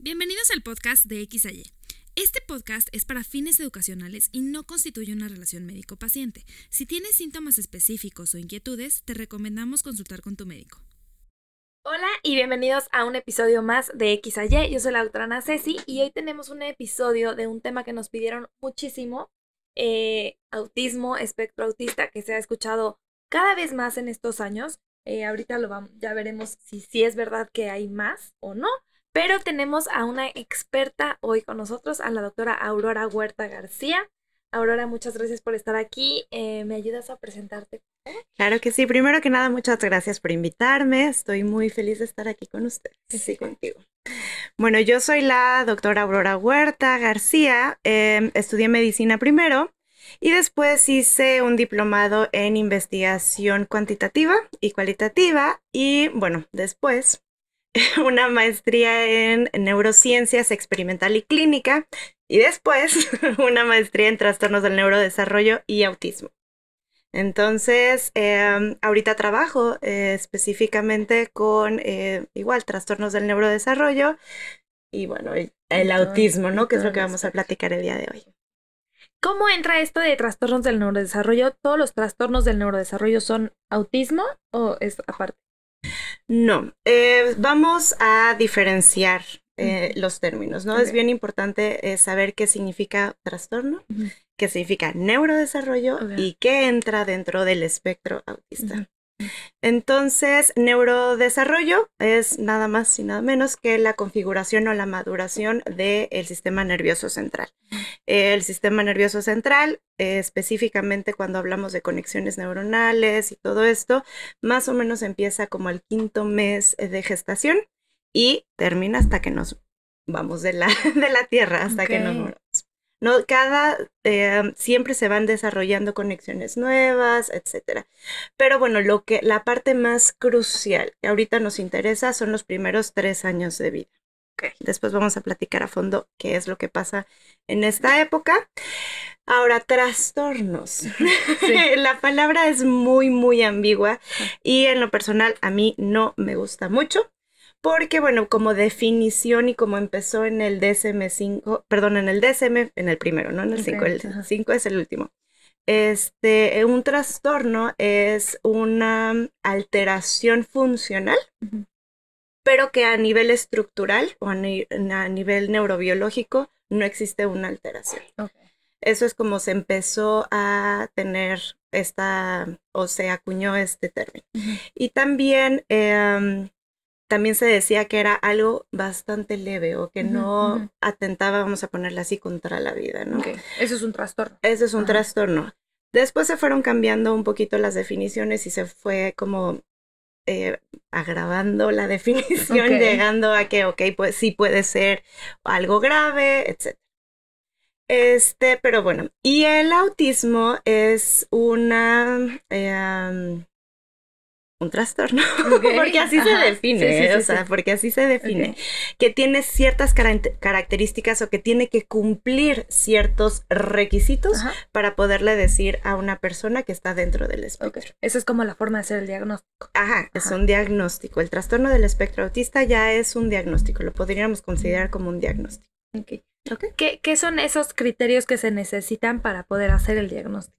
Bienvenidos al podcast de X a Y. Este podcast es para fines educacionales y no constituye una relación médico-paciente. Si tienes síntomas específicos o inquietudes, te recomendamos consultar con tu médico. Hola y bienvenidos a un episodio más de X a Y. Yo soy la doctora Ana Ceci y hoy tenemos un episodio de un tema que nos pidieron muchísimo, eh, autismo, espectro autista, que se ha escuchado cada vez más en estos años. Eh, ahorita lo vamos, ya veremos si, si es verdad que hay más o no, pero tenemos a una experta hoy con nosotros, a la doctora Aurora Huerta García. Aurora, muchas gracias por estar aquí. Eh, ¿Me ayudas a presentarte? Claro que sí. Primero que nada, muchas gracias por invitarme. Estoy muy feliz de estar aquí con ustedes. Sí, contigo. Bueno, yo soy la doctora Aurora Huerta García. Em, estudié medicina primero y después hice un diplomado en investigación cuantitativa y cualitativa. Y bueno, después una maestría en neurociencias experimental y clínica y después una maestría en trastornos del neurodesarrollo y autismo. Entonces, em, ahorita trabajo eh, específicamente con eh, igual trastornos del neurodesarrollo y bueno, el, autismo, ¿no? Que es lo que vamos a platicar el día de hoy. ¿Cómo entra esto de trastornos del neurodesarrollo? ¿Todos los trastornos del neurodesarrollo son autismo o es aparte? No, eh, vamos a diferenciar eh, los términos, ¿no? Es bien importante eh, saber qué significa trastorno, qué significa neurodesarrollo y qué entra dentro del espectro autista. Entonces, neurodesarrollo es nada más y nada menos que la configuración o la maduración del sistema nervioso central. El sistema nervioso central, específicamente cuando hablamos de conexiones neuronales y todo esto, más o menos empieza como el quinto mes de gestación y termina hasta que nos vamos de la, de la Tierra, hasta que nos moramos. No, cada, eh, siempre se van desarrollando conexiones nuevas, etcétera. Pero bueno, lo que, la parte más crucial que ahorita nos interesa son los primeros tres años de vida. Después vamos a platicar a fondo qué es lo que pasa en esta época. Ahora, trastornos. la palabra es muy, muy ambigua y en lo personal a mí no me gusta mucho porque bueno, como definición y como empezó en el DSM-5, perdón, en el DSM, en el primero, no en el 5, el 5 es el último. Este, un trastorno es una alteración funcional, pero que a nivel estructural o a, nivel neurobiológico no existe una alteración. Eso es como se empezó a tener esta, o se acuñó este término. Y también em, también se decía que era algo bastante leve o que no atentaba, vamos a ponerle así, contra la vida, ¿no? Eso es un trastorno. Eso es un trastorno. Después se fueron cambiando un poquito las definiciones y se fue como eh, agravando la definición, llegando a que, ok, pues sí puede ser algo grave, etc. Este, pero bueno, y el autismo es una, eh, un trastorno, porque así se define, o sea, porque así se define, que tiene ciertas características o que tiene que cumplir ciertos requisitos para poderle decir a una persona que está dentro del espectro. Esa es como la forma de hacer el diagnóstico. Ajá, es un diagnóstico. El trastorno del espectro autista ya es un diagnóstico, lo podríamos considerar como un diagnóstico. Okay. ¿Qué, ¿Qué son esos criterios que se necesitan para poder hacer el diagnóstico?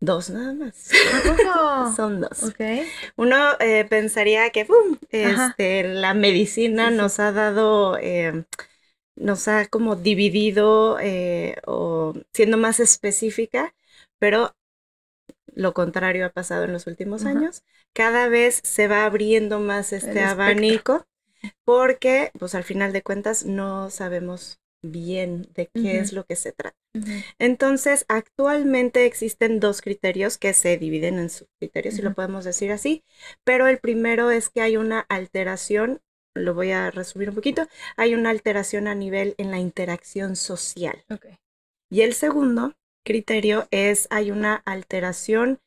Dos nada más. Son dos. Okay. Uno eh, pensaría que Este, la medicina nos ha dado, eh, nos ha como dividido eh, o siendo más específica, pero lo contrario ha pasado en los últimos años. Cada vez se va abriendo más este abanico porque, pues al final de cuentas, no sabemos bien de qué es lo que se trata. Entonces, actualmente existen dos criterios que se dividen en subcriterios, si lo podemos decir así, pero el primero es que hay una alteración, lo voy a resumir un poquito, hay una alteración a nivel en la interacción social. Y el segundo criterio es hay una alteración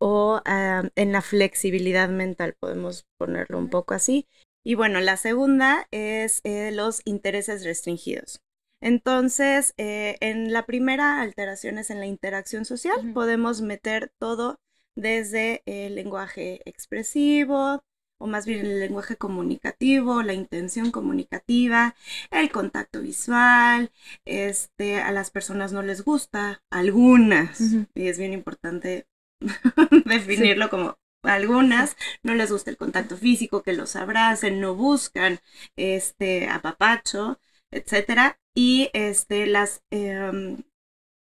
o en la flexibilidad mental, podemos ponerlo un poco así. Y bueno, la segunda es eh, los intereses restringidos. Entonces, eh, en la primera alteración es en la interacción social. Podemos meter todo desde el lenguaje expresivo o más bien el lenguaje comunicativo, la intención comunicativa, el contacto visual, este, a las personas no les gusta, algunas, y es bien importante definirlo como algunas no les gusta el contacto físico, que los abracen, no buscan este apapacho, etcétera. Y este, las, em,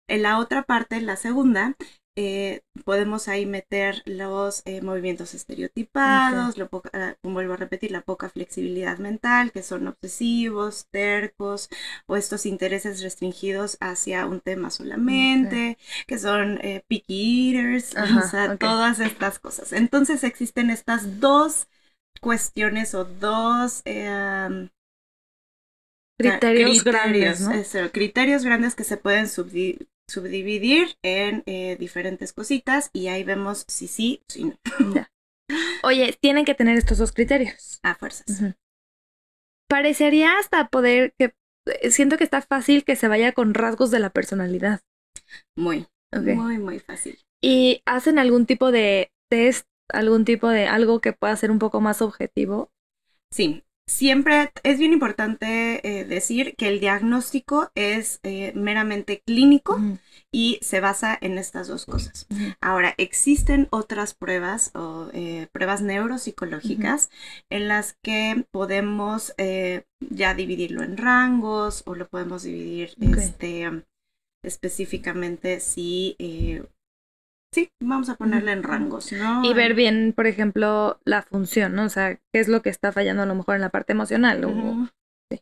en la otra parte, la segunda, eh, podemos ahí meter los eh, movimientos estereotipados, lo ah, vuelvo a repetir, la poca flexibilidad mental, que son obsesivos, tercos, o estos intereses restringidos hacia un tema solamente, que son eh, picky eaters, o sea, todas estas cosas. Entonces existen estas dos cuestiones o dos criterios, grandes, criterios grandes que se pueden subdividir subdividir en eh, diferentes cositas y ahí vemos si sí o si no. Oye, tienen que tener estos dos criterios. A fuerzas. Parecería hasta poder que eh, siento que está fácil que se vaya con rasgos de la personalidad. Muy, muy, muy fácil. ¿Y hacen algún tipo de test, algún tipo de algo que pueda ser un poco más objetivo? Sí, Siempre es bien importante eh, decir que el diagnóstico es eh, meramente clínico y se basa en estas dos cosas. Ahora, existen otras pruebas o eh, pruebas neuropsicológicas en las que podemos ya dividirlo en rangos o lo podemos dividir este, específicamente si Sí, vamos a ponerle en rangos, ¿no? Y ver bien, por ejemplo, la función, ¿no? O sea, qué es lo que está fallando a lo mejor en la parte emocional. sí.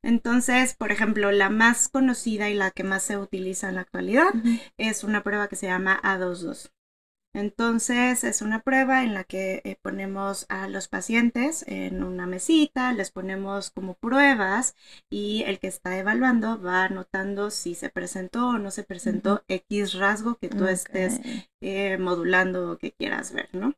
Entonces, por ejemplo, la más conocida y la que más se utiliza en la actualidad es una prueba que se llama A22. Entonces es una prueba en la que eh, ponemos a los pacientes en una mesita, les ponemos como pruebas y el que está evaluando va anotando si se presentó o no se presentó X rasgo que tú estés eh, modulando o que quieras ver, ¿no?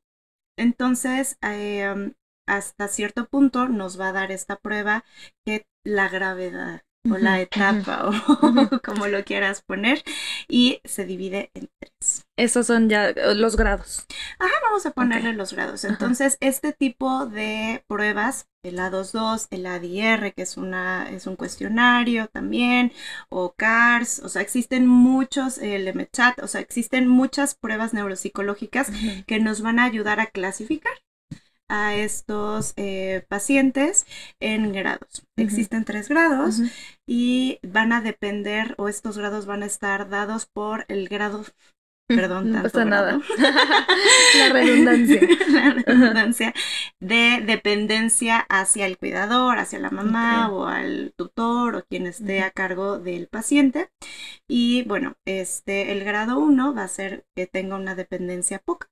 Entonces, em, hasta cierto punto nos va a dar esta prueba que la gravedad o la etapa o como lo quieras poner y se divide en tres. Esos son ya eh, los grados. Ajá, vamos a ponerle los grados. Entonces, este tipo de pruebas, el A22, el ADR, que es, una, es un cuestionario también, o CARS, o sea, existen muchos, el MCHAT, o sea, existen muchas pruebas neuropsicológicas que nos van a ayudar a clasificar a estos eh, pacientes en grados. Existen tres grados y van a depender o estos grados van a estar dados por el grado perdón, no pasa nada. la redundancia. la redundancia de dependencia hacia el cuidador, hacia la mamá o al tutor o quien esté a cargo del paciente. Y bueno, este, el grado 1 va a ser que tenga una dependencia poca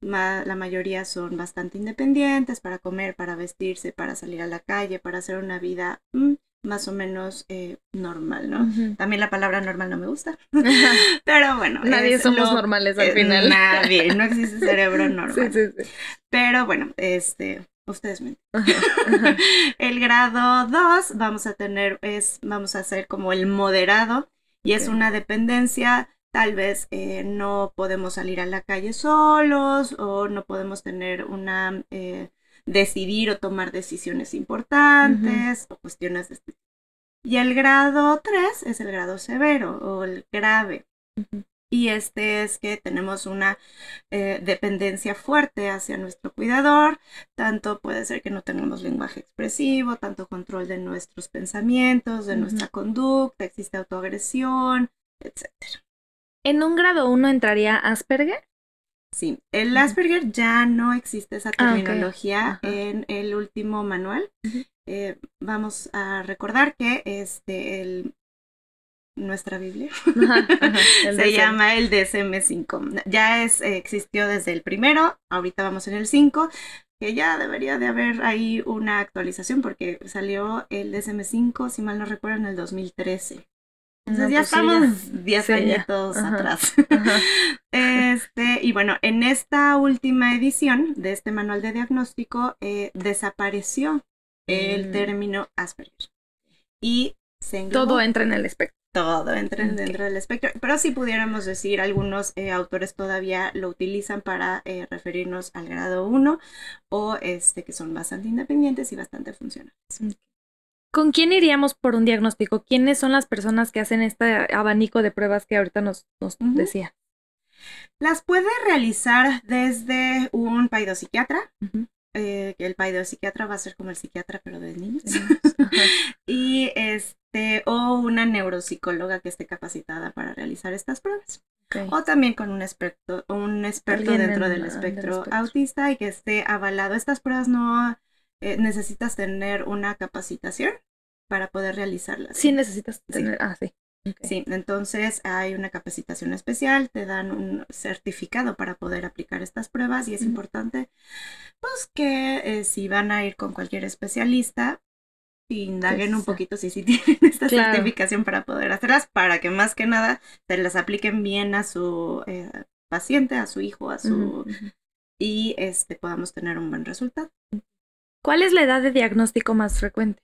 la mayoría son bastante independientes para comer, para vestirse, para salir a la calle, para hacer una vida mm, más o menos eh, normal, ¿no? También la palabra normal no me gusta, pero bueno. Nadie somos normales al final. Nadie, no existe cerebro normal. Sí, sí, sí. Pero bueno, este, ustedes me El grado 2 vamos a tener, es, vamos a hacer como el moderado y es una dependencia tal vez eh, no podemos salir a la calle solos o no podemos tener una, eh, decidir o tomar decisiones importantes o cuestiones de este tipo. Y el grado 3 es el grado severo o el grave. Y este es que tenemos una eh, dependencia fuerte hacia nuestro cuidador, tanto puede ser que no tengamos lenguaje expresivo, tanto control de nuestros pensamientos, de nuestra conducta, existe autoagresión, etcétera. ¿En un grado 1 entraría Asperger? Sí, el Asperger ya no existe esa ah, terminología en el último manual. Eh, vamos a recordar que este, el, nuestra Biblia se llama el DSM-5. Ya es, existió desde el primero, ahorita vamos en el 5, que ya debería de haber ahí una actualización porque salió el DSM-5, si mal no recuerdo, en el 2013. Entonces ya pues estamos 10 años atrás. este, y bueno, en esta última edición de este manual de diagnóstico eh, desapareció el mm. término Asperger. Y Todo entra en el espectro. todo entra dentro del espectro, pero sí pudiéramos decir, algunos eh, autores todavía lo utilizan para eh, referirnos al grado 1 o este, que son bastante independientes y bastante funcionales. ¿Con quién iríamos por un diagnóstico? ¿Quiénes son las personas que hacen este abanico de pruebas que ahorita nos, nos decía? Las puede realizar desde un paidopsiquiatra, eh, que el paidopsiquiatra va a ser como el psiquiatra, pero de niños. y este, o una neuropsicóloga que esté capacitada para realizar estas pruebas. O también con un experto, un experto dentro del espectro, autista y que esté avalado. Estas pruebas no eh, necesitas tener una capacitación para poder realizarlas. Sí, necesitas tener, ah, sí. Sí, entonces hay una capacitación especial, te dan un certificado para poder aplicar estas pruebas y es importante pues que eh, si van a ir con cualquier especialista, indaguen un poquito si sí tienen esta certificación para poder hacerlas, para que más que nada se las apliquen bien a su eh, paciente, a su hijo, a su... y este podamos tener un buen resultado. ¿Cuál es la edad de diagnóstico más frecuente?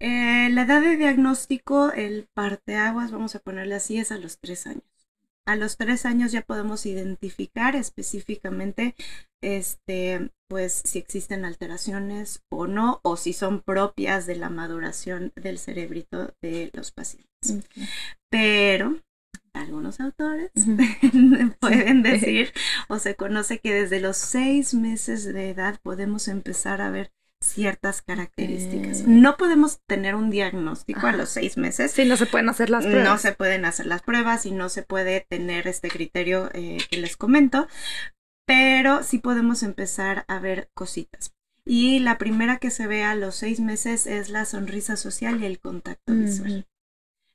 Eh, la edad de diagnóstico, el parteaguas, vamos a ponerle así, es a los tres años. A los tres años ya podemos identificar específicamente, este, pues, si existen alteraciones o no, o si son propias de la maduración del cerebrito de los pacientes. Pero algunos autores pueden decir o se conoce que desde los seis meses de edad podemos empezar a ver ciertas características. No podemos tener un diagnóstico a los seis meses. Sí, no se pueden hacer las pruebas. No se pueden hacer las pruebas y no se puede tener este criterio eh, que les comento, pero sí podemos empezar a ver cositas. Y la primera que se ve a los seis meses es la sonrisa social y el contacto visual.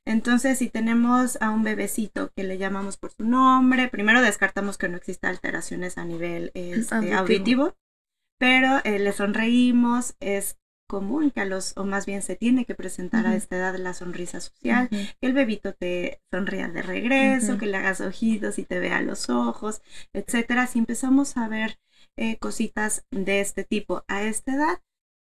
Entonces, si tenemos a un bebecito que le llamamos por su nombre, primero descartamos que no exista alteraciones a nivel este, auditivo. pero eh, le sonreímos, es común que a los, o más bien se tiene que presentar a esta edad la sonrisa social, que el bebito te sonría de regreso, que le hagas ojitos y te vea los ojos, etcétera. Si empezamos a ver eh, cositas de este tipo a esta edad,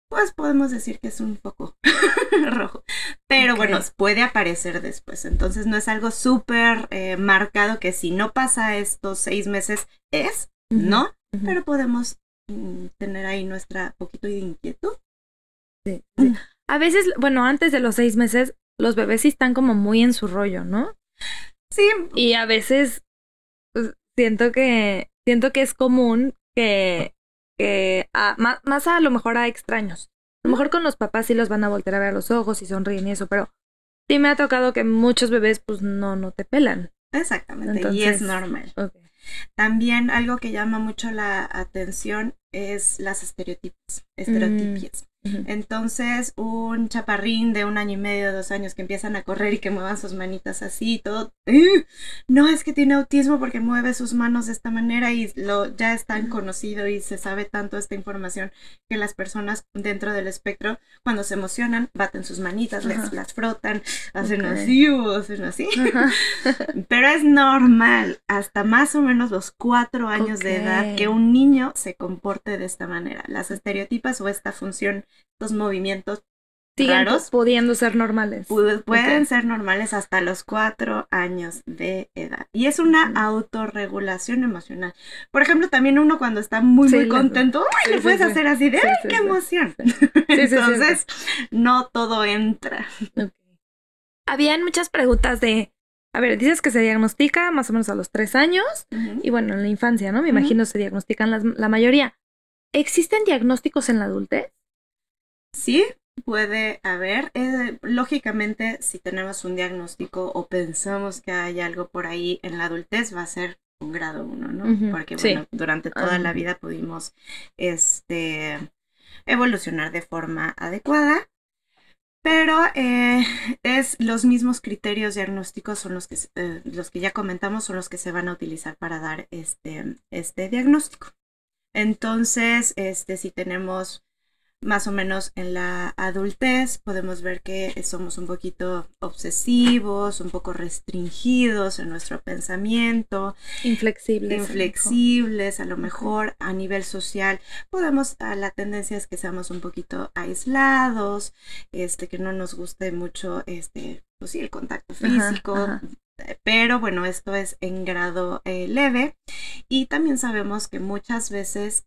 pues podemos decir que es un foco rojo. Pero bueno, puede aparecer después. Entonces no es algo súper eh, marcado que si no pasa estos seis meses es, ¿no? Pero podemos Mm, tener ahí nuestra poquito de inquietud. Sí, A veces, bueno, antes de los seis meses, los bebés sí están como muy en su rollo, ¿no? Sí. Y a veces pues, siento que siento que es común que, que más, más, a lo mejor a extraños. A lo mejor con los papás sí los van a voltear a ver a los ojos y sonríen y eso, pero sí me ha tocado que muchos bebés pues no, no te pelan. Exactamente, y es normal. También algo que llama mucho la atención es las estereotipias, estereotipias. Entonces, un chaparrín de un año y medio, dos años que empiezan a correr y que muevan sus manitas así y todo, no es que tiene autismo porque mueve sus manos de esta manera y lo ya es tan conocido y se sabe tanto esta información que las personas dentro del espectro cuando se emocionan baten sus manitas, las frotan, hacen así o hacen así. Pero es normal hasta más o menos los cuatro años de edad que un niño se comporte de esta manera. Las estereotipas o esta función los movimientos raros. pudiendo ser normales. pueden ser normales hasta los cuatro años de edad. Y es una autorregulación emocional. Por ejemplo, también uno cuando está muy, muy contento, le puedes hacer así de, ¡ay, qué emoción! Entonces, no todo entra. Habían muchas preguntas de, a ver, dices que se diagnostica más o menos a los tres años y bueno, en la infancia, ¿no? Me imagino se diagnostican la mayoría. ¿Existen diagnósticos en la adultez? Sí, puede haber. Eh, lógicamente, si tenemos un diagnóstico o pensamos que hay algo por ahí en la adultez, va a ser un grado uno, ¿no? Porque bueno, durante toda la vida pudimos este, evolucionar de forma adecuada. Pero eh, es los mismos criterios diagnósticos son los que, eh, los que ya comentamos, son los que se van a utilizar para dar este, este diagnóstico. Entonces, este, si tenemos más o menos en la adultez podemos ver que somos un poquito obsesivos, un poco restringidos en nuestro pensamiento. Inflexibles. Inflexibles, a lo mejor a nivel social podemos, la tendencia es que seamos un poquito aislados, este, que no nos guste mucho este, pues sí, el contacto físico, pero bueno, esto es en grado eh, leve y también sabemos que muchas veces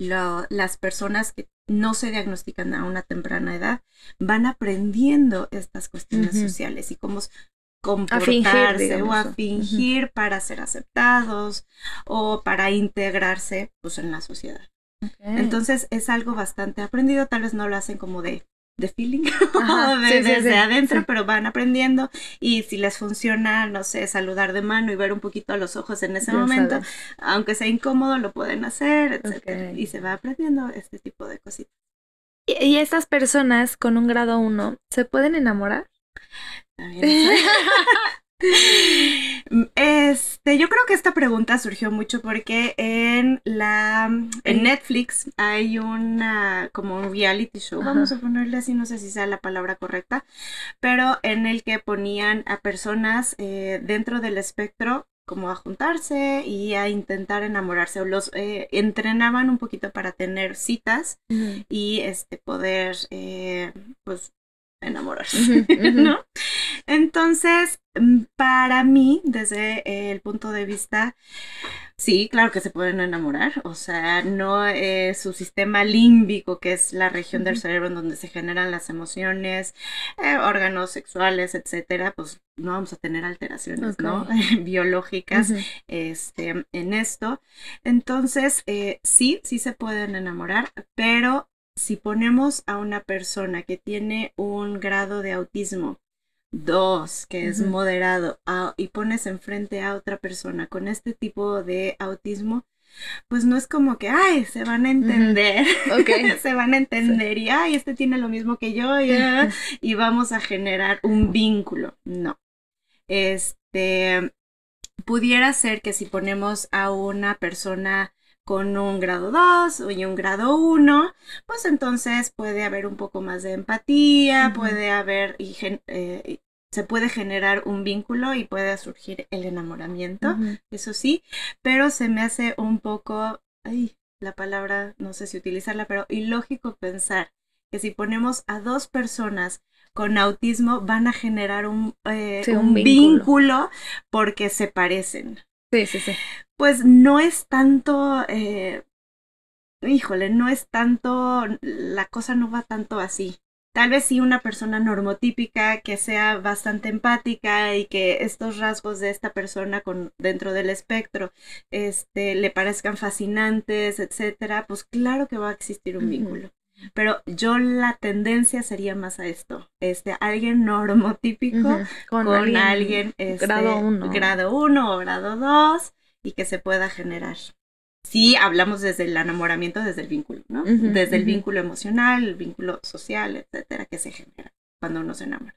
em, las personas que no se diagnostican a una temprana edad van aprendiendo estas cuestiones sociales y cómo comportarse o a fingir para ser aceptados o para integrarse pues en la sociedad. Entonces es algo bastante aprendido, tal vez no lo hacen como de de feeling desde adentro, pero van aprendiendo y si les funciona, no sé, saludar de mano y ver un poquito a los ojos en ese momento, aunque sea incómodo, lo pueden hacer, etc. Y se va aprendiendo este tipo de cositas. ¿Y, estas personas con un grado 1 se pueden enamorar? Este, yo creo que esta pregunta surgió mucho porque en la en Netflix hay una como un reality show, vamos a ponerle así, no sé si sea la palabra correcta, pero en el que ponían a personas eh, dentro del espectro como a juntarse y a intentar enamorarse o los eh, entrenaban un poquito para tener citas y este poder eh, pues enamorarse, ¿no? Entonces, mm, para mí, desde el punto de vista, sí, claro que se pueden enamorar, o sea, no es su sistema límbico, que es la región del cerebro en donde se generan las emociones, eh, órganos sexuales, etcétera, pues no vamos a tener alteraciones, ¿no? Biológicas este, en esto. Entonces, eh, sí, sí se pueden enamorar, pero si ponemos a una persona que tiene un grado de autismo dos, que es moderado, y pones enfrente a otra persona con este tipo de autismo, pues no es como que, ay, se van a entender, se van a entender y, ay, este tiene lo mismo que yo y, y vamos a generar un vínculo. No. Este, pudiera ser que si ponemos a una persona con un grado 2 y un grado 1, pues entonces puede haber un poco más de empatía, puede haber, y eh, se puede generar un vínculo y puede surgir el enamoramiento, eso sí, pero se me hace un poco, ay, la palabra, no sé si utilizarla, pero ilógico pensar que si ponemos a dos personas con autismo van a generar un, eh, un, vínculo porque se parecen. Sí, sí, sí. Pues no es tanto, eh, híjole, no es tanto, la cosa no va tanto así. Tal vez sí una persona normotípica que sea bastante empática y que estos rasgos de esta persona con, dentro del espectro este, le parezcan fascinantes, etcétera, pues claro que va a existir un vínculo. Pero yo la tendencia sería más a esto, este, alguien normotípico con, alguien, este, grado 1 grado uno o grado 2 y que se pueda generar. Sí, hablamos desde el enamoramiento, desde el vínculo, ¿no? desde el vínculo emocional, el vínculo social, etcétera, que se genera cuando uno se enamora.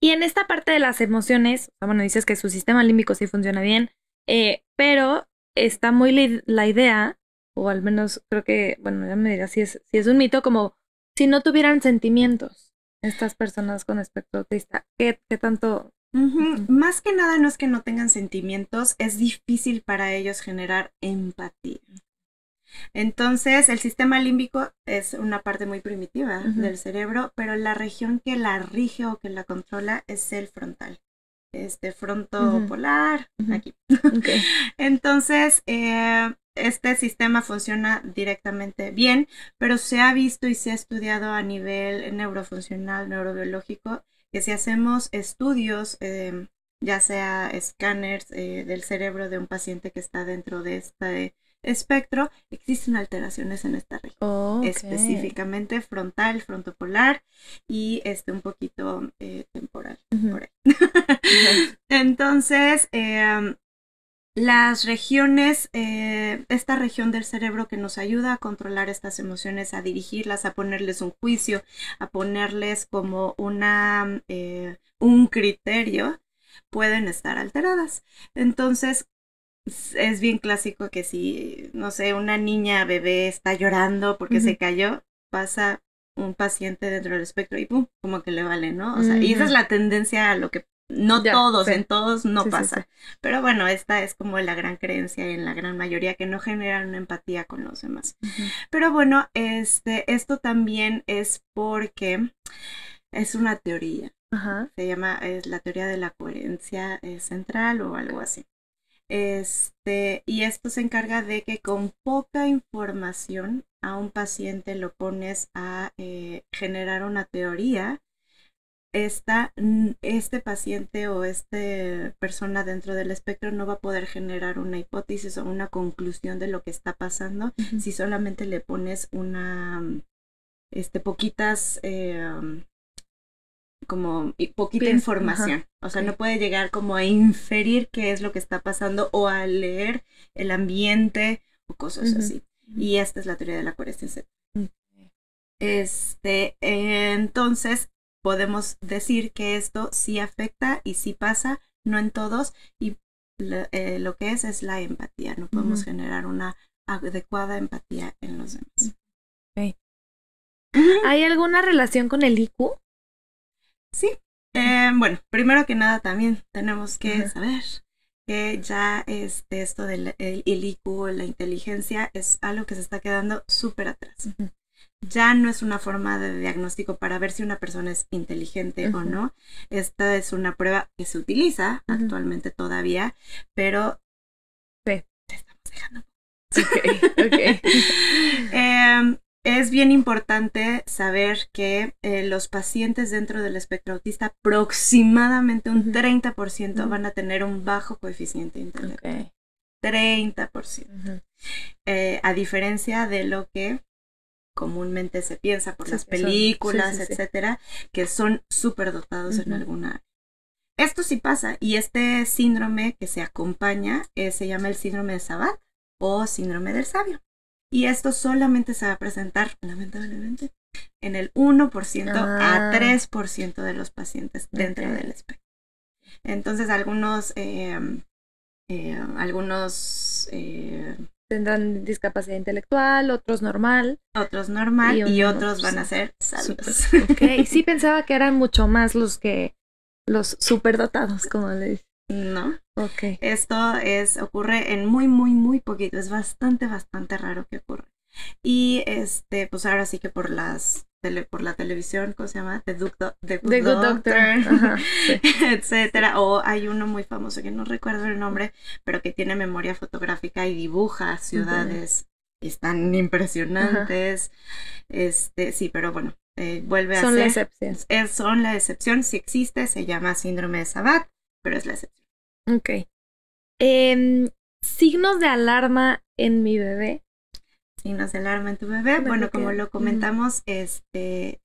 Y en esta parte de las emociones, bueno, dices que su sistema límbico sí funciona bien, eh, pero está muy la idea o al menos creo que, bueno, ya me dirás si es, si es un mito, como si no tuvieran sentimientos estas personas con espectro autista. ¿Qué, qué tanto? Más que nada no es que no tengan sentimientos, es difícil para ellos generar empatía. Entonces, el sistema límbico es una parte muy primitiva del cerebro, pero la región que la rige o que la controla es el frontal. Este fronto polar, aquí. Entonces, eh, este sistema funciona directamente bien, pero se ha visto y se ha estudiado a nivel neurofuncional, neurobiológico, que si hacemos estudios, em, ya sea escáneres eh, del cerebro de un paciente que está dentro de este espectro, existen alteraciones en esta región, específicamente frontal, frontopolar y este un poquito eh, temporal. Entonces, em, las regiones, eh, esta región del cerebro que nos ayuda a controlar estas emociones, a dirigirlas, a ponerles un juicio, a ponerles como una, eh, un criterio, pueden estar alteradas. Entonces, es bien clásico que si, no sé, una niña bebé está llorando porque se cayó, pasa un paciente dentro del espectro y pum, como que le vale, ¿no? O sea, y esa es la tendencia a lo que no todos, en todos no pasa. Pero bueno, esta es como la gran creencia en la gran mayoría que no generan una empatía con los demás. Pero bueno, este, esto también es porque es una teoría. Se llama, es la teoría de la coherencia eh, central o algo así. Este, y esto se encarga de que con poca información a un paciente lo pones a eh, generar una teoría esta, este paciente o esta persona dentro del espectro no va a poder generar una hipótesis o una conclusión de lo que está pasando si solamente le pones una, este, poquitas, eh, como poquita información. O sea, no puede llegar como a inferir qué es lo que está pasando o a leer el ambiente o cosas así. Y esta es la teoría de la coherencia. Este, entonces, podemos decir que esto sí afecta y sí pasa, no en todos, y eh, lo que es es la empatía. No podemos generar una adecuada empatía en los demás. ¿Hay alguna relación con el IQ? Sí. Eh, bueno, primero que nada también tenemos que saber que ya este, esto del el, IQ, la inteligencia, es algo que se está quedando súper atrás ya no es una forma de diagnóstico para ver si una persona es inteligente o no. Esta es una prueba que se utiliza actualmente todavía, pero te estamos dejando. Em, es bien importante saber que eh, los pacientes dentro del espectro autista, aproximadamente un 30% van a tener un bajo coeficiente intelectual. 30%. Eh, a diferencia de lo que comúnmente se piensa por las películas, etcétera, que son súper dotados en alguna Esto sí pasa y este síndrome que se acompaña eh, se llama el síndrome de Sabat o síndrome del sabio. Y esto solamente se va a presentar, lamentablemente, en el 1% a 3% ah. de los pacientes dentro del espectro. Entonces, algunos, em, eh, algunos eh, tendrán discapacidad intelectual, otros normal. Otros normal y, otros van a ser sabios. Ok, sí pensaba que eran mucho más los que los superdotados, como le dicen. No. Ok. Esto es, ocurre en muy, muy, muy poquito. Es bastante, bastante raro que ocurra. Y este, pues ahora sí que por las por la televisión, ¿cómo se llama? The, Good, Doctor, etcétera. O hay uno muy famoso que no recuerdo el nombre, pero que tiene memoria fotográfica y dibuja ciudades. Están impresionantes. Este, sí, pero bueno, eh, vuelve a ser. Son la excepción. Es, son la excepción. Si existe, se llama síndrome de Sabat, pero es la excepción. Ok. Em, signos de alarma en mi bebé signos de alarma en tu bebé. Bueno, como lo comentamos, este,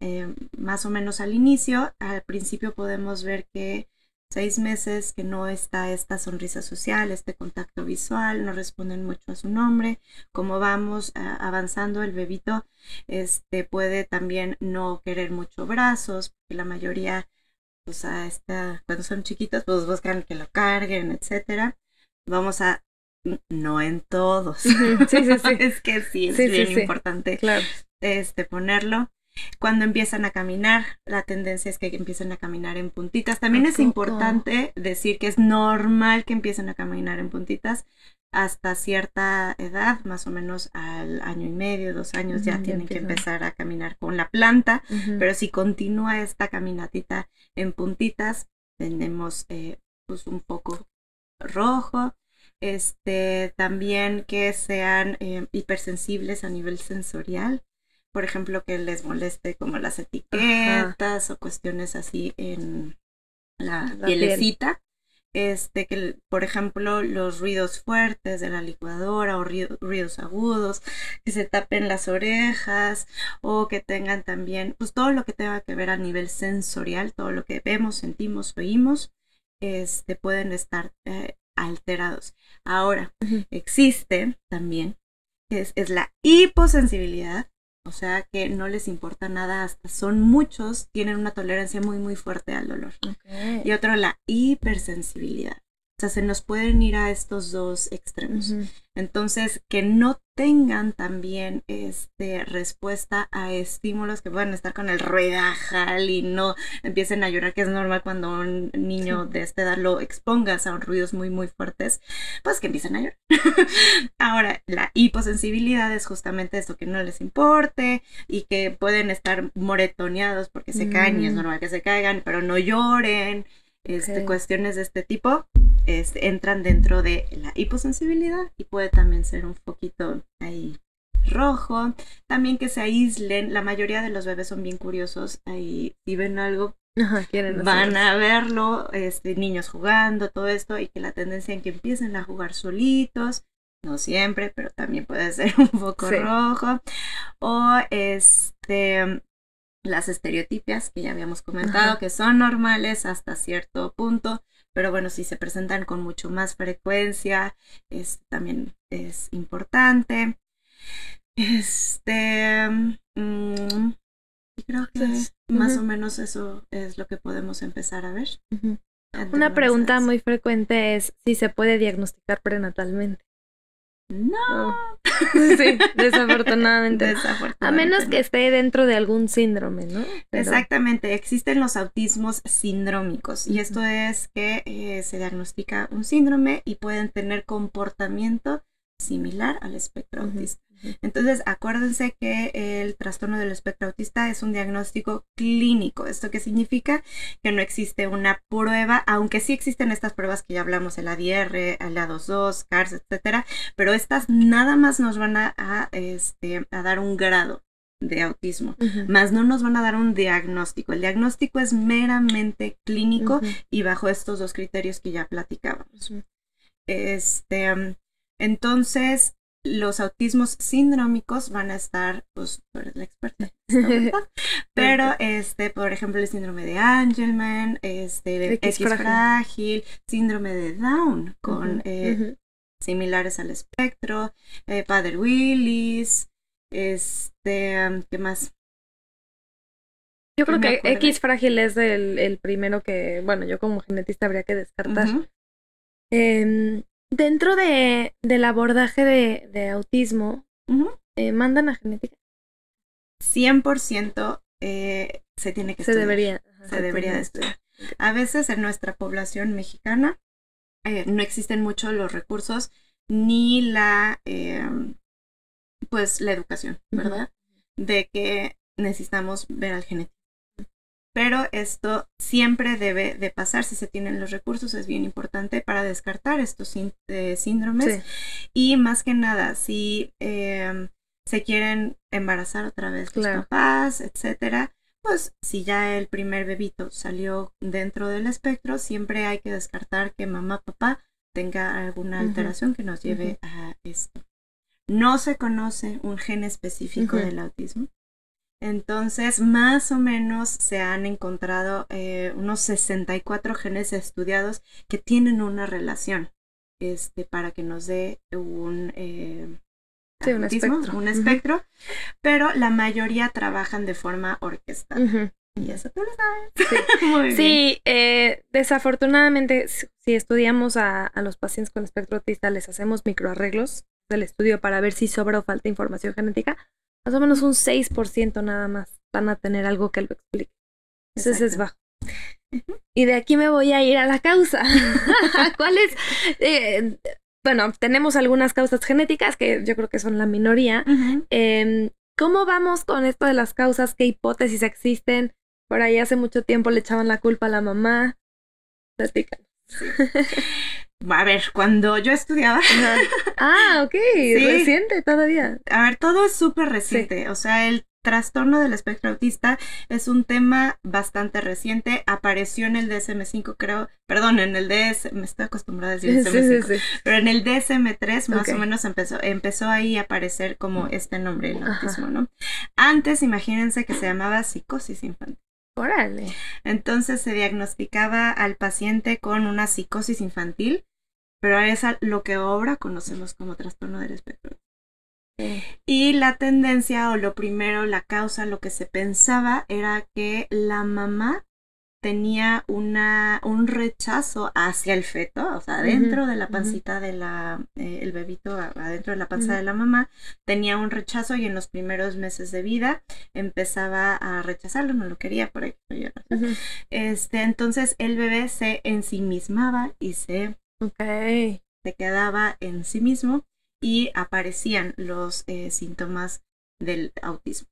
eh, más o menos al inicio, al principio podemos ver que seis meses que no está esta sonrisa social, este contacto visual, no responden mucho a su nombre. Como vamos avanzando, el bebito este, puede también no querer mucho brazos, porque la mayoría, pues a esta, cuando son chiquitos, pues buscan que lo carguen, etcétera. Vamos a no en todos. Sí, sí, sí. es que sí, es bien importante claro. este, ponerlo. Cuando empiezan a caminar, la tendencia es que empiecen a caminar en puntitas. También es importante decir que es normal que empiecen a caminar en puntitas hasta cierta edad, más o menos al año y medio, dos años, ya tienen que empezar a caminar con la planta, pero si continúa esta caminatita en puntitas, tenemos eh, pues un poco rojo, este, también que sean eh, hipersensibles a nivel sensorial, por ejemplo, que les moleste como las etiquetas o cuestiones así en la, pielecita. Este, que por ejemplo los ruidos fuertes de la licuadora o ruidos agudos, que se tapen las orejas o que tengan también, pues todo lo que tenga que ver a nivel sensorial, todo lo que vemos, sentimos, oímos, este, pueden estar eh, alterados. Ahora, existe también, es, es la hiposensibilidad, o sea que no les importa nada, hasta son muchos, tienen una tolerancia muy, muy fuerte al dolor. Y otro, la hipersensibilidad. O sea, se nos pueden ir a estos dos extremos. Entonces, que no tengan también este, respuesta a estímulos que puedan estar con el ruedajal y no empiecen a llorar, que es normal cuando un niño de esta edad lo expongas a ruidos muy, muy fuertes, pues que empiecen a llorar. Ahora, la hiposensibilidad es justamente esto, que no les importe y que pueden estar moretoneados porque se caen y es mm. normal que se caigan, pero no lloren este, cuestiones de este tipo este, entran dentro de la hiposensibilidad y puede también ser un poquito ahí rojo. También que se aíslen. La mayoría de los bebés son bien curiosos. Ahí si ven algo, van a verlo. Este, niños jugando, todo esto. Y que la tendencia en que empiecen a jugar solitos. No siempre, pero también puede ser un poco rojo. O este las estereotipias que ya habíamos comentado, que son normales hasta cierto punto, pero bueno, si se presentan con mucho más frecuencia, es, también es importante. Este, mm, creo que más o menos eso es lo que podemos empezar a ver. Una pregunta muy frecuente es si se puede diagnosticar prenatalmente. No. Sí, desafortunadamente. A menos que esté dentro de algún síndrome, ¿no? Exactamente, existen los autismos sindrómicos y esto es que eh, se diagnostica un síndrome y pueden tener comportamiento similar al espectro autista. Entonces, acuérdense que el trastorno del espectro autista es un diagnóstico clínico. ¿Esto qué significa? Que no existe una prueba, aunque sí existen estas pruebas que ya hablamos, el ADR, el A22, CARS, etcétera, pero estas nada más nos van a, este, a dar un grado de autismo, más no nos van a dar un diagnóstico. El diagnóstico es meramente clínico y bajo estos dos criterios que ya platicábamos. Este, entonces, los autismos sindrómicos van a estar, pues tú eres la experta, pero este, por ejemplo, el síndrome de Angelman, este, X, frágil. síndrome de Down, con eh, similares al espectro, eh, Padre Willis, este, ¿qué más? Yo creo que X frágil es el, primero que, bueno, yo como genetista habría que descartar. Dentro de, del abordaje de, autismo, eh, ¿mandan a genética? 100% eh, se tiene que se Debería, se debería estudiar. A veces en nuestra población mexicana eh, no existen mucho los recursos ni la, em, pues, la educación, ¿verdad? De que necesitamos ver al genético pero esto siempre debe de pasar si se tienen los recursos, es bien importante para descartar estos eh, síndromes. Y más que nada si em, se quieren embarazar otra vez los papás, etcétera, pues si ya el primer bebito salió dentro del espectro, siempre hay que descartar que mamá, papá tenga alguna alteración que nos lleve a esto. No se conoce un gen específico del autismo. Entonces, más o menos se han encontrado eh, unos 64 genes estudiados que tienen una relación este, para que nos dé un, eh, un espectro, un espectro pero la mayoría trabajan de forma orquestal. Y eso tú lo sabes. Sí, eh, desafortunadamente, si estudiamos a, a, los pacientes con espectro autista, les hacemos microarreglos del estudio para ver si sobra o falta información genética más o menos un 6% nada más van a tener algo que lo explique. Entonces es bajo. Y de aquí me voy a ir a la causa. ¿Cuál es? Eh, bueno, tenemos algunas causas genéticas que yo creo que son la minoría. Em, ¿Cómo vamos con esto de las causas? ¿Qué hipótesis existen? Por ahí hace mucho tiempo le echaban la culpa a la mamá. Platícanos. A ver, cuando yo estudiaba. ah, ok, reciente todavía. A ver, todo es súper reciente. O sea, el trastorno del espectro autista es un tema bastante reciente. Apareció en el DSM5, creo. Perdón, en el DS. Me estoy acostumbrada a decir DSM5. pero en el DSM3 más o menos empezó, empezó ahí a aparecer como este nombre, el autismo, ¿no? Antes, imagínense que se llamaba psicosis infantil. Órale. Entonces se diagnosticaba al paciente con una psicosis infantil pero es lo que ahora conocemos como trastorno del espectro. Y la tendencia o lo primero, la causa, lo que se pensaba era que la mamá tenía una, un rechazo hacia el feto, o sea, dentro de la pancita de la, eh, el bebito adentro de la panza de la mamá, tenía un rechazo y en los primeros meses de vida empezaba a rechazarlo, no lo quería por ahí. Este, entonces el bebé se ensimismaba y se, se quedaba en sí mismo y aparecían los eh, síntomas del autismo.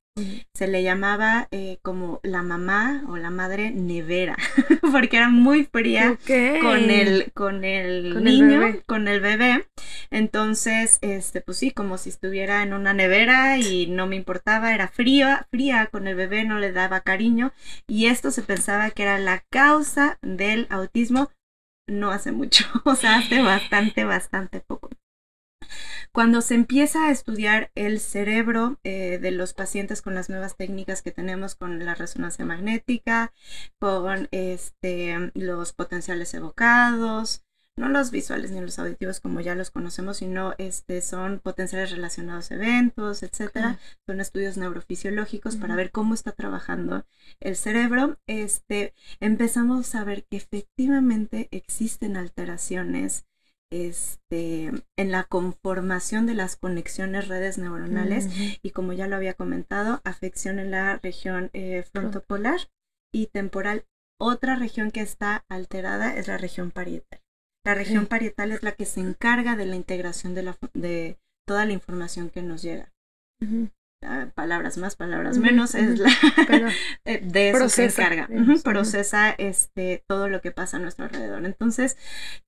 Se le llamaba eh, como la mamá o la madre nevera, porque era muy fría con el, con el niño, con el bebé. Entonces, este, pues sí, como si estuviera en una nevera y no me importaba, era fría, fría con el bebé, no le daba cariño. Y esto se pensaba que era la causa del autismo no hace mucho, o sea, hace bastante, bastante poco. Cuando se empieza a estudiar el cerebro eh, de los pacientes con las nuevas técnicas que tenemos con la resonancia magnética, con este, los potenciales evocados, no los visuales ni los auditivos como ya los conocemos, sino este, son potenciales relacionados a eventos, etcétera. Son estudios neurofisiológicos para ver cómo está trabajando el cerebro. Este, empezamos a ver que efectivamente existen alteraciones este, en la conformación de las conexiones redes neuronales y como ya lo había comentado, afección en la región eh, frontopolar y temporal. Otra región que está alterada es la región parietal. La región parietal es la que se encarga de la integración de, la, de toda la información que nos llega. Ah, palabras más, palabras menos, es la eh, de eso se encarga. procesa este, todo lo que pasa a nuestro alrededor. Entonces,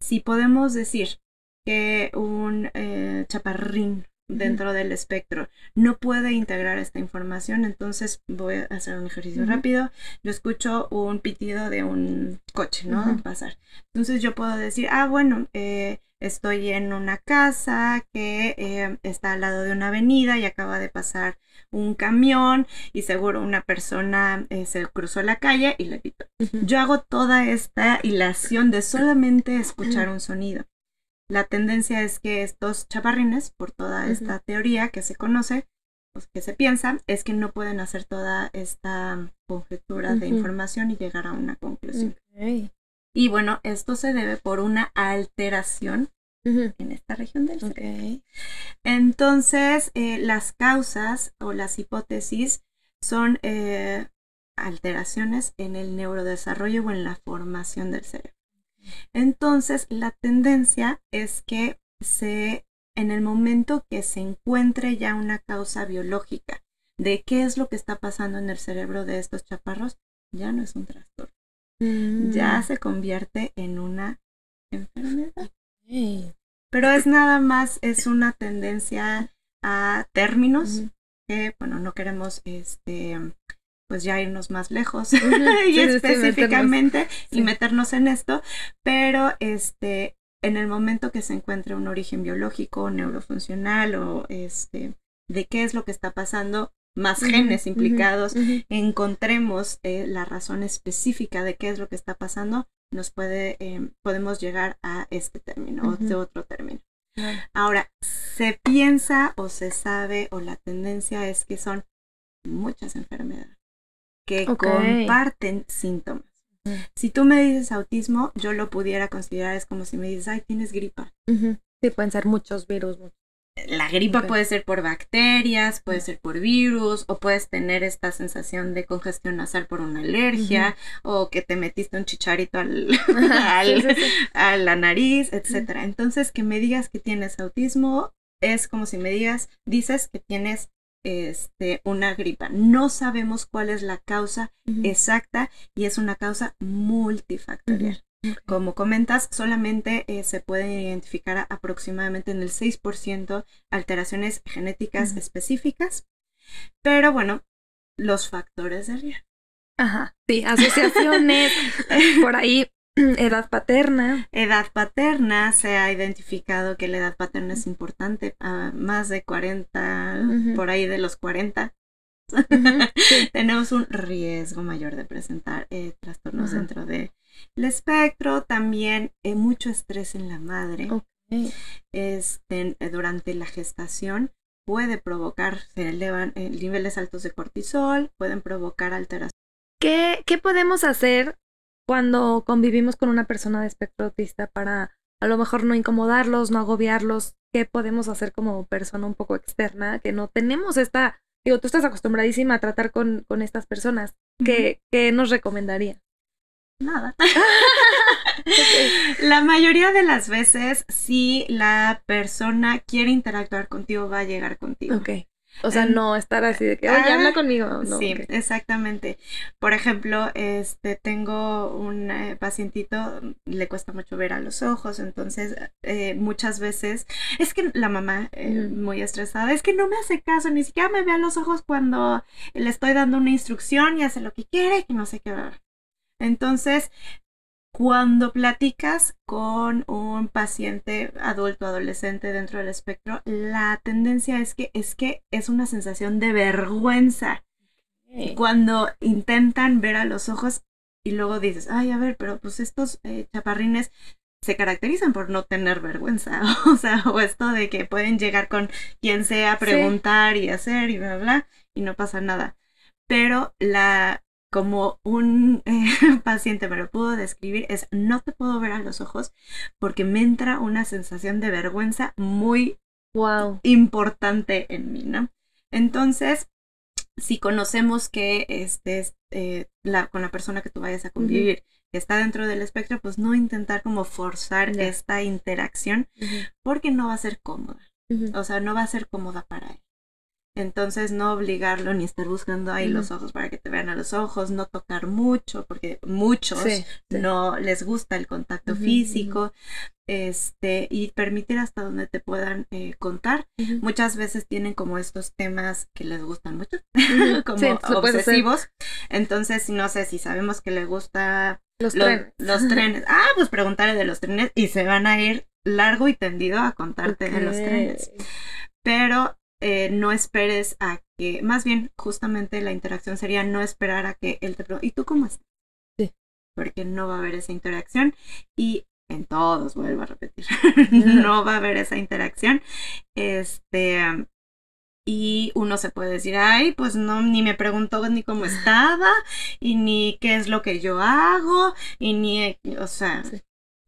si podemos decir que un eh, chaparrín dentro del espectro no puede integrar esta información, entonces voy a hacer un ejercicio rápido. Yo escucho un pitido de un coche, ¿no? Pasar. Entonces yo puedo decir, ah, bueno, eh, Estoy en una casa que eh, está al lado de una avenida y acaba de pasar un camión y seguro una persona eh, se cruzó la calle y le gritó. Yo hago toda esta hilación de solamente escuchar un sonido. La tendencia es que estos chaparrines, por toda esta teoría que se conoce, pues, que se piensa, es que no pueden hacer toda esta conjetura de información y llegar a una conclusión. Y bueno, esto se debe por una alteración en esta región del cerebro. Entonces, eh, las causas o las hipótesis son eh, alteraciones en el neurodesarrollo o en la formación del cerebro. Entonces, la tendencia es que se, en el momento que se encuentre ya una causa biológica de qué es lo que está pasando en el cerebro de estos chaparros, ya no es un trastorno ya mm. se convierte en una enfermedad. Pero es nada más, es una tendencia a términos que, bueno, no queremos este pues ya irnos más lejos y específicamente y meternos en esto, pero este en el momento que se encuentre un origen biológico, neurofuncional o este de qué es lo que está pasando, más genes implicados, encontremos eh, la razón específica de qué es lo que está pasando, nos puede, em, podemos llegar a este término o de otro término. Ahora, se piensa o se sabe o la tendencia es que son muchas enfermedades que comparten síntomas. Si tú me dices autismo, yo lo pudiera considerar es como si me dices, ay, tienes gripa. Sí, pueden ser muchos virus, la gripa puede ser por bacterias, puede ser por virus, o puedes tener esta sensación de congestión nasal por una alergia, o que te metiste un chicharito al, a la nariz, etcétera. Entonces, que me digas que tienes autismo es como si me digas, dices que tienes este, una gripa. No sabemos cuál es la causa exacta y es una causa multifactorial. Como comentas, solamente eh, se pueden identificar aproximadamente en el 6% alteraciones genéticas específicas, pero bueno, los factores de riesgo. Ajá, sí, asociaciones, por ahí edad paterna. Edad paterna, se ha identificado que la edad paterna es importante, a más de 40, por ahí de los 40. Tenemos un riesgo mayor de presentar eh, trastornos dentro de el espectro, también eh, mucho estrés en la madre. Este, eh, durante la gestación puede provocar, se elevan eh, niveles altos de cortisol, pueden provocar alteraciones. ¿Qué, ¿Qué podemos hacer cuando convivimos con una persona de espectro autista para a lo mejor no incomodarlos, no agobiarlos, qué podemos hacer como persona un poco externa, que no tenemos esta, digo, tú estás acostumbradísima a tratar con, con estas personas, ¿qué, ¿qué nos recomendaría? Nada. La mayoría de las veces, si la persona quiere interactuar contigo, va a llegar contigo. Ok. O sea, no estar así de que, oye, habla conmigo. sí, exactamente. Por ejemplo, este, tengo un eh, pacientito, le cuesta mucho ver a los ojos, entonces eh, muchas veces, es que la mamá, eh, muy estresada, es que no me hace caso, ni siquiera me ve a los ojos cuando le estoy dando una instrucción y hace lo que quiere, y no sé qué. Entonces, cuando platicas con un paciente adulto, adolescente dentro del espectro, la tendencia es que es que es una sensación de vergüenza. Cuando intentan ver a los ojos y luego dices, ay, a ver, pero pues estos eh, chaparrines se caracterizan por no tener vergüenza, o sea, o esto de que pueden llegar con quien sea, preguntar y hacer y bla, bla, y no pasa nada. Pero la como un eh, paciente me lo pudo describir, es no te puedo ver a los ojos porque me entra una sensación de vergüenza muy wow. importante en mí, ¿no? Entonces, si conocemos que este, eh, la, con la persona que tú vayas a convivir, que está dentro del espectro, pues no intentar como forzar esta interacción porque no va a ser cómoda. O sea, no va a ser cómoda para él. Entonces no obligarlo ni estar buscando ahí los ojos para que te vean a los ojos, no tocar mucho, porque muchos no les gusta el contacto físico, este, y permitir hasta donde te puedan eh, contar. Muchas veces tienen como estos temas que les gustan mucho, como obsesivos. Entonces, no sé si sabemos que le gusta los, trenes. los trenes. Ah, pues preguntarle de los trenes y se van a ir largo y tendido a contarte de los trenes. Pero eh, no esperes a que, más bien justamente la interacción sería no esperar a que él te pregunte, ¿y tú cómo estás? Sí. Porque no va a haber esa interacción y en todos, vuelvo a repetir, no va a haber esa interacción. Este, y uno se puede decir, ay, pues no, ni me preguntó ni cómo estaba, y ni qué es lo que yo hago, y ni, o sea,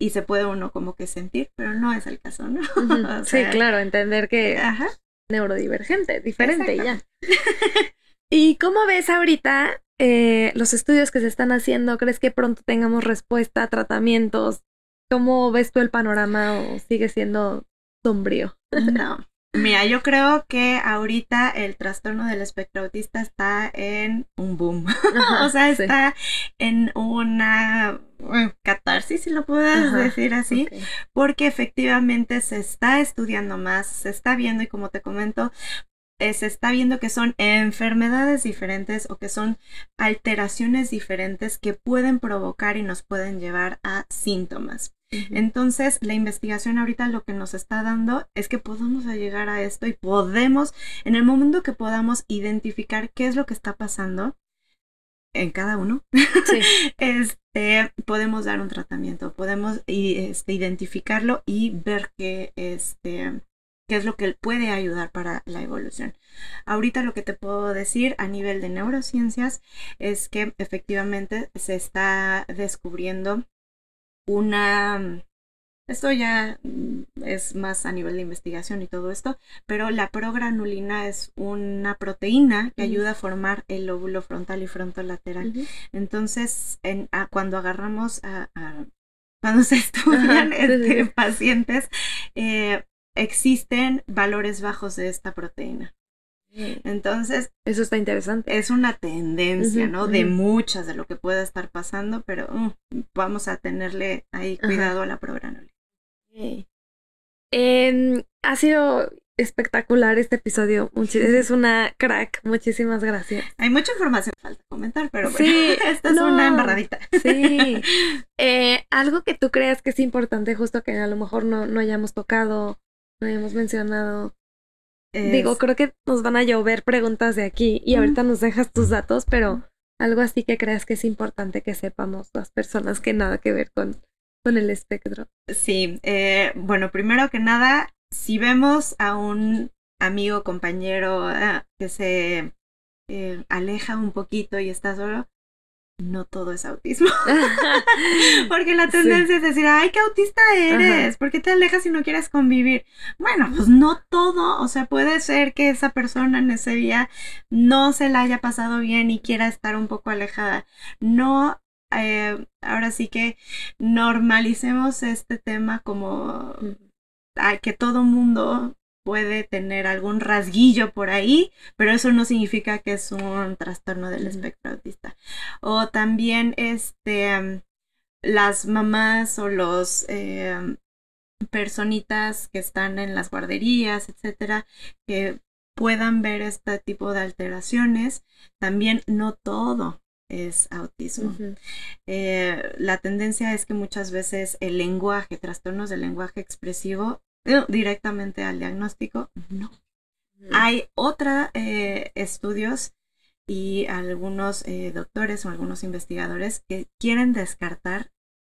y se puede uno como que sentir, pero no es el caso, ¿no? sí, claro, entender que Ajá neurodivergente, diferente y ya. ¿Y cómo ves ahorita eh, los estudios que se están haciendo? ¿Crees que pronto tengamos respuesta, tratamientos? ¿Cómo ves tú el panorama o sigue siendo sombrío? No. Mira, yo creo que ahorita el trastorno del espectro autista está en un boom. o sea, está en una catarsis, si lo puedes decir así, porque efectivamente se está estudiando más, se está viendo y como te comento, eh, se está viendo que son enfermedades diferentes o que son alteraciones diferentes que pueden provocar y nos pueden llevar a síntomas. Entonces, la investigación ahorita lo que nos está dando es que podemos llegar a esto y podemos, en el momento que podamos identificar qué es lo que está pasando en cada uno, este, podemos dar un tratamiento, podemos este, identificarlo y ver qué, este, qué es lo que puede ayudar para la evolución. Ahorita lo que te puedo decir a nivel de neurociencias es que efectivamente se está descubriendo una... Esto ya es más a nivel de investigación y todo esto, pero la progranulina es una proteína que ayuda a formar el lóbulo frontal y frontolateral. Entonces, en, cuando agarramos a, cuando se estudian este, pacientes, eh, existen valores bajos de esta proteína. Entonces, eso está interesante. Es una tendencia, ¿no? De muchas de lo que pueda estar pasando, pero mm, vamos a tenerle ahí cuidado a la programa. Em, ha sido espectacular este episodio. eres una crack. Muchísimas gracias. Hay mucha información falta comentar, pero bueno, sí, esta es una embarradita. Sí. Eh, algo que tú creas que es importante, justo que a lo mejor no, no hayamos tocado, no hayamos mencionado. Digo, creo que nos van a llover preguntas de aquí y ahorita nos dejas tus datos, pero algo así que creas que es importante que sepamos las personas que nada que ver con, con el espectro. Sí, eh, bueno, primero que nada, si vemos a un amigo, compañero ah, que se eh, aleja un poquito y está solo, no todo es autismo. Porque la tendencia es decir, ay, qué autista eres, ¿por qué te alejas si no quieres convivir? Bueno, pues no todo, o sea, puede ser que esa persona en ese día no se la haya pasado bien y quiera estar un poco alejada. No, eh, ahora sí que normalicemos este tema como que todo mundo puede tener algún rasguillo por ahí, pero eso no significa que es un trastorno del espectro autista. O también este, las mamás o los em, personitas que están en las guarderías, etcétera, que puedan ver este tipo de alteraciones, también no todo es autismo. Eh, la tendencia es que muchas veces el lenguaje, trastornos del lenguaje expresivo, directamente al diagnóstico, no. Hay otros eh, estudios y algunos eh, doctores o algunos investigadores que quieren descartar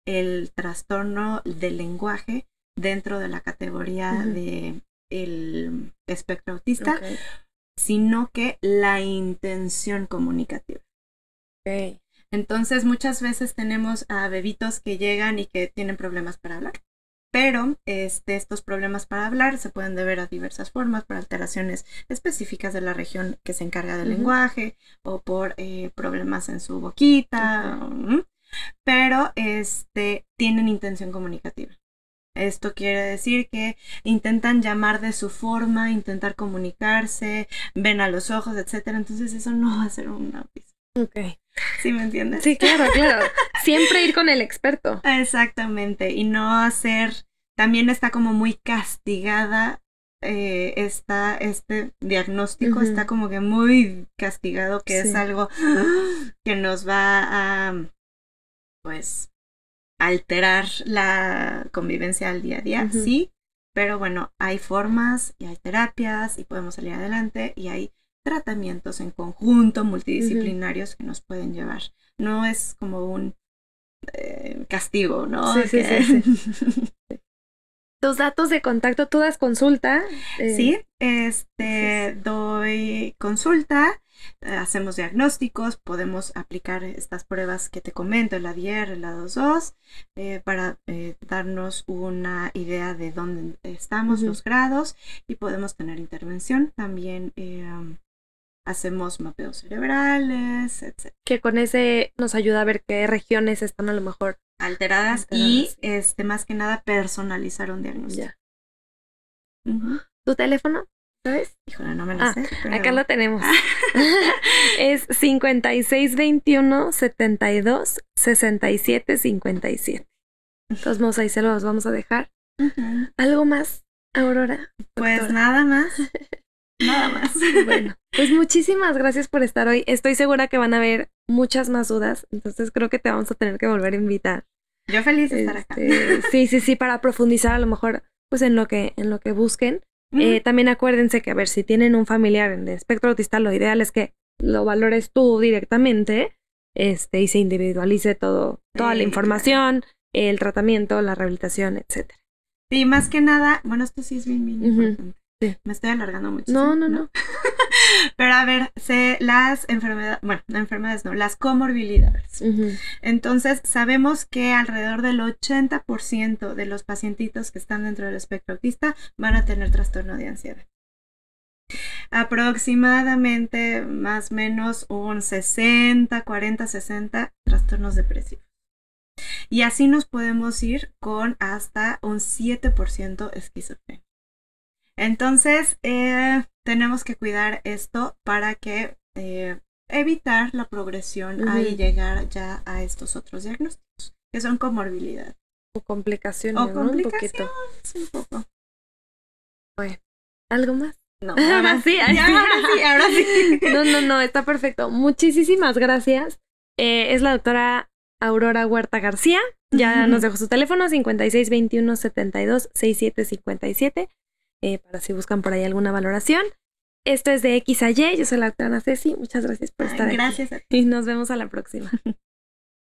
el trastorno del lenguaje dentro de la categoría de el espectro autista, sino que la intención comunicativa. Entonces muchas veces tenemos a bebitos que llegan y que tienen problemas para hablar pero este, estos problemas para hablar se pueden deber a diversas formas, por alteraciones específicas de la región que se encarga del lenguaje o por eh, problemas en su boquita, pero este, tienen intención comunicativa. Esto quiere decir que intentan llamar de su forma, intentar comunicarse, ven a los ojos, etc. Entonces eso no va a ser un autismo. Ok. ¿Sí me entiendes? Sí, claro, claro. Siempre ir con el experto. Exactamente. Y no hacer. También está como muy castigada. Eh, está este diagnóstico está como que muy castigado, que es algo que nos va a pues alterar la convivencia al día a día, sí, pero bueno, hay formas y hay terapias y podemos salir adelante y hay tratamientos en conjunto multidisciplinarios que nos pueden llevar. No es como un eh, castigo, ¿no? Sí, sí, sí, Tus datos de contacto, tú das consulta. Eh, sí, este, doy consulta, eh, hacemos diagnósticos, podemos aplicar estas pruebas que te comento, la DIER, la 22, eh, para darnos una idea de dónde estamos, los grados, y podemos tener intervención. También hacemos mapeos cerebrales, etc. Que con ese nos ayuda a ver qué regiones están a lo mejor alteradas, y este más que nada personalizar un diagnóstico. ¿Tu teléfono? ¿Sabes? Híjole, no me lo ah, sé. Acá lo tenemos. es 5621 72 67 57. Entonces ahí se los vamos a dejar. ¿Algo más, Aurora? Pues nada más. Nada más. Bueno, pues muchísimas gracias por estar hoy. Estoy segura que van a haber muchas más dudas, entonces creo que te vamos a tener que volver a invitar. Yo feliz de estar acá. Este, sí, sí, sí, para profundizar a lo mejor pues en lo que, en lo que busquen. Eh, también acuérdense que, a ver, si tienen un familiar en espectro autista, lo ideal es que lo valores tú directamente este, y se individualice todo, toda la información, el tratamiento, la rehabilitación, etcétera. Sí, más que nada, bueno, esto sí es bien, bien importante. Me estoy alargando mucho. No, no, no. Pero a ver, sé las enfermedades, bueno, enfermedades no, las comorbilidades. Entonces, sabemos que alrededor del 80% de los pacientitos que están dentro del espectro autista van a tener trastorno de ansiedad. Aproximadamente más o menos un 60, 40, 60 trastornos depresivos. Y así nos podemos ir con hasta un 7% esquizofrenia. Entonces, eh, tenemos que cuidar esto para que eh, evitar la progresión y llegar ya a estos otros diagnósticos, que son comorbilidad. O complicaciones, o complicaciones, un, poco. Bueno, ¿algo más? No, ahora sí, ahora sí, ahora sí. No, no, no, está perfecto. Muchísimas gracias. Eh, es la doctora Aurora Huerta García. Ya nos dejó su teléfono 5621 72 6757 eh, para si buscan por ahí alguna valoración. Esto es de X a Y, yo soy la doctora Ceci, muchas gracias por estar aquí. Gracias Y nos vemos a la próxima.